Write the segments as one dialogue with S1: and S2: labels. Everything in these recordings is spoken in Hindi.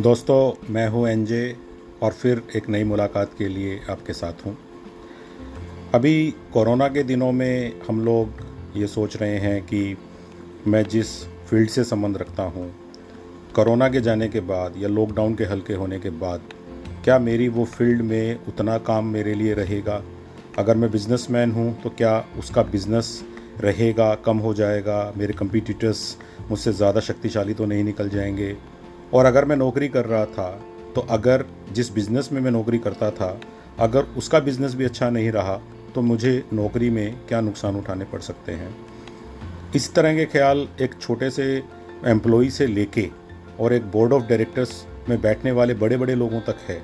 S1: दोस्तों, मैं हूँ एनजे और फिर एक नई मुलाकात के लिए आपके साथ हूँ। अभी कोरोना के दिनों में हम लोग ये सोच रहे हैं कि मैं जिस फ़ील्ड से संबंध रखता हूँ, कोरोना के जाने के बाद या लॉकडाउन के हल्के होने के बाद, क्या मेरी वो फ़ील्ड में उतना काम मेरे लिए रहेगा? अगर मैं बिज़नेसमैन हूँ तो क्या उसका बिज़नेस रहेगा, कम हो जाएगा? मेरे कंपिटिटर्स मुझसे ज़्यादा शक्तिशाली तो नहीं निकल जाएँगे? और अगर मैं नौकरी कर रहा था तो अगर जिस बिज़नेस में मैं नौकरी करता था, अगर उसका बिज़नेस भी अच्छा नहीं रहा तो मुझे नौकरी में क्या नुकसान उठाने पड़ सकते हैं? इस तरह के ख्याल एक छोटे से एम्प्लॉई से लेके और एक बोर्ड ऑफ़ डायरेक्टर्स में बैठने वाले बड़े बड़े लोगों तक है।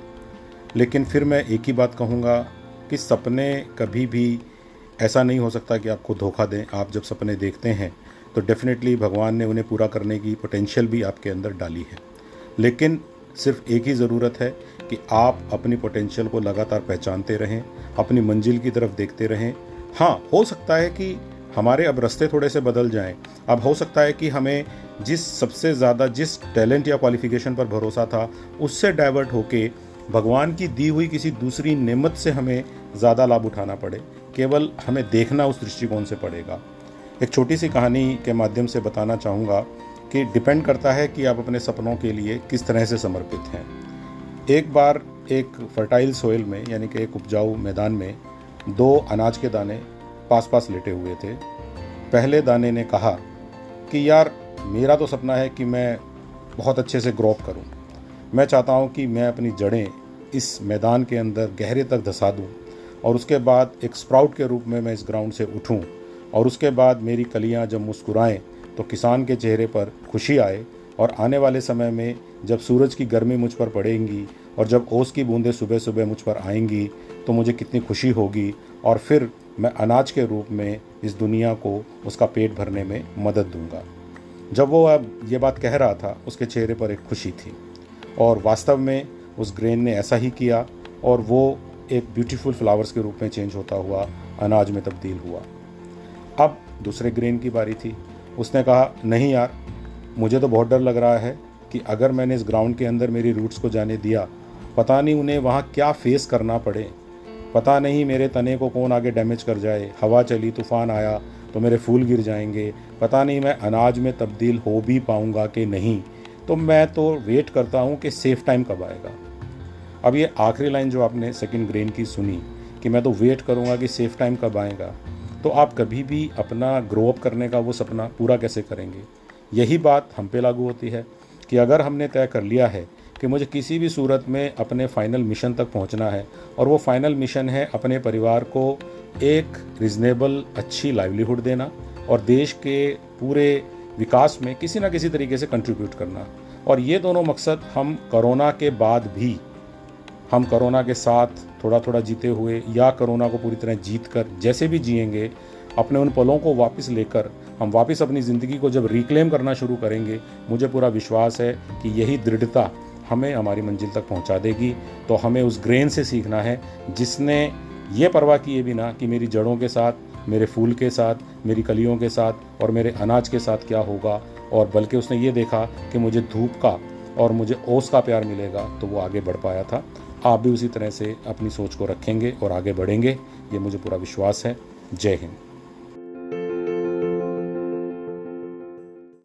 S1: लेकिन फिर मैं एक ही बात कहूँगा कि सपने कभी भी ऐसा नहीं हो सकता कि आपको धोखा दें। आप जब सपने देखते हैं तो डेफिनेटली भगवान ने उन्हें पूरा करने की पोटेंशियल भी आपके अंदर डाली है। लेकिन सिर्फ़ एक ही ज़रूरत है कि आप अपनी पोटेंशियल को लगातार पहचानते रहें, अपनी मंजिल की तरफ़ देखते रहें। हाँ हो सकता है कि हमारे अब रास्ते थोड़े से बदल जाएँ। अब हो सकता है कि हमें जिस सबसे ज़्यादा जिस टैलेंट या क्वालिफिकेशन पर भरोसा था, उससे डाइवर्ट होके भगवान की दी हुई किसी दूसरी नेमत से हमें ज़्यादा लाभ उठाना पड़े। केवल हमें देखना उस दृष्टिकोण से पड़ेगा। एक छोटी सी कहानी के माध्यम से बताना चाहूँगा। कि डिपेंड करता है कि आप अपने सपनों के लिए किस तरह से समर्पित हैं। एक बार एक फर्टाइल सोइल में, यानी कि एक उपजाऊ मैदान में, दो अनाज के दाने पास पास लेटे हुए थे। पहले दाने ने कहा कि, यार, मेरा तो सपना है कि मैं बहुत अच्छे से ग्रोप करूँ। मैं चाहता हूँ कि मैं अपनी जड़ें इस मैदान के अंदर गहरे तक धसा दूँ और उसके बाद एक स्प्राउट के रूप में मैं इस ग्राउंड से उठूं और उसके बाद मेरी कलियाँ जब मुस्कुराएँ तो किसान के चेहरे पर खुशी आए और आने वाले समय में जब सूरज की गर्मी मुझ पर पड़ेंगी और जब ओस की बूंदें सुबह सुबह मुझ पर आएँगी तो मुझे कितनी खुशी होगी और फिर मैं अनाज के रूप में इस दुनिया को उसका पेट भरने में मदद दूँगा। जब वो अब ये बात कह रहा था, उसके चेहरे पर एक खुशी थी और वास्तव में उस ग्रेन ने ऐसा ही किया और वो एक ब्यूटीफुल फ्लावर्स के रूप में चेंज होता हुआ अनाज में तब्दील हुआ। अब दूसरे ग्रेन की बारी थी। उसने कहा, नहीं यार, मुझे तो बहुत डर लग रहा है कि अगर मैंने इस ग्राउंड के अंदर मेरी रूट्स को जाने दिया, पता नहीं उन्हें वहाँ क्या फेस करना पड़े। पता नहीं मेरे तने को कौन आगे डैमेज कर जाए। हवा चली, तूफ़ान आया तो मेरे फूल गिर जाएँगे। पता नहीं मैं अनाज में तब्दील हो भी पाऊँगा कि नहीं। तो मैं तो वेट करता हूँ कि सेफ़ टाइम कब आएगा। अब ये आखिरी लाइन जो आपने सेकंड ग्रेन की सुनी, कि मैं तो वेट करूँगा कि सेफ़ टाइम कब आएगा। तो आप कभी भी अपना ग्रो अप करने का वो सपना पूरा कैसे करेंगे? यही बात हम पे लागू होती है कि अगर हमने तय कर लिया है कि मुझे किसी भी सूरत में अपने फाइनल मिशन तक पहुँचना है और वो फाइनल मिशन है अपने परिवार को एक रिजनेबल अच्छी लाइवलीहुड देना और देश के पूरे विकास में किसी ना किसी तरीके से कंट्रीब्यूट करना। और ये दोनों मकसद हम कोरोना के बाद भी, हम कोरोना के साथ थोड़ा थोड़ा जीते हुए या कोरोना को पूरी तरह जीत कर जैसे भी जिएँगे, अपने उन पलों को वापस लेकर हम वापस अपनी ज़िंदगी को जब रिक्लेम करना शुरू करेंगे, मुझे पूरा विश्वास है कि यही दृढ़ता हमें हमारी मंजिल तक पहुँचा देगी। तो हमें उस ग्रेन से सीखना है, जिसने ये परवाह किए बिना कि मेरी जड़ों के साथ, मेरे फूल के साथ, मेरी कलियों के साथ और मेरे अनाज के साथ क्या होगा? और बल्कि उसने ये देखा कि मुझे धूप का और मुझे ओस का प्यार मिलेगा तो वो आगे बढ़ पाया था। आप भी उसी तरह से अपनी सोच को रखेंगे और आगे बढ़ेंगे। ये मुझे पूरा विश्वास है। जय हिंद।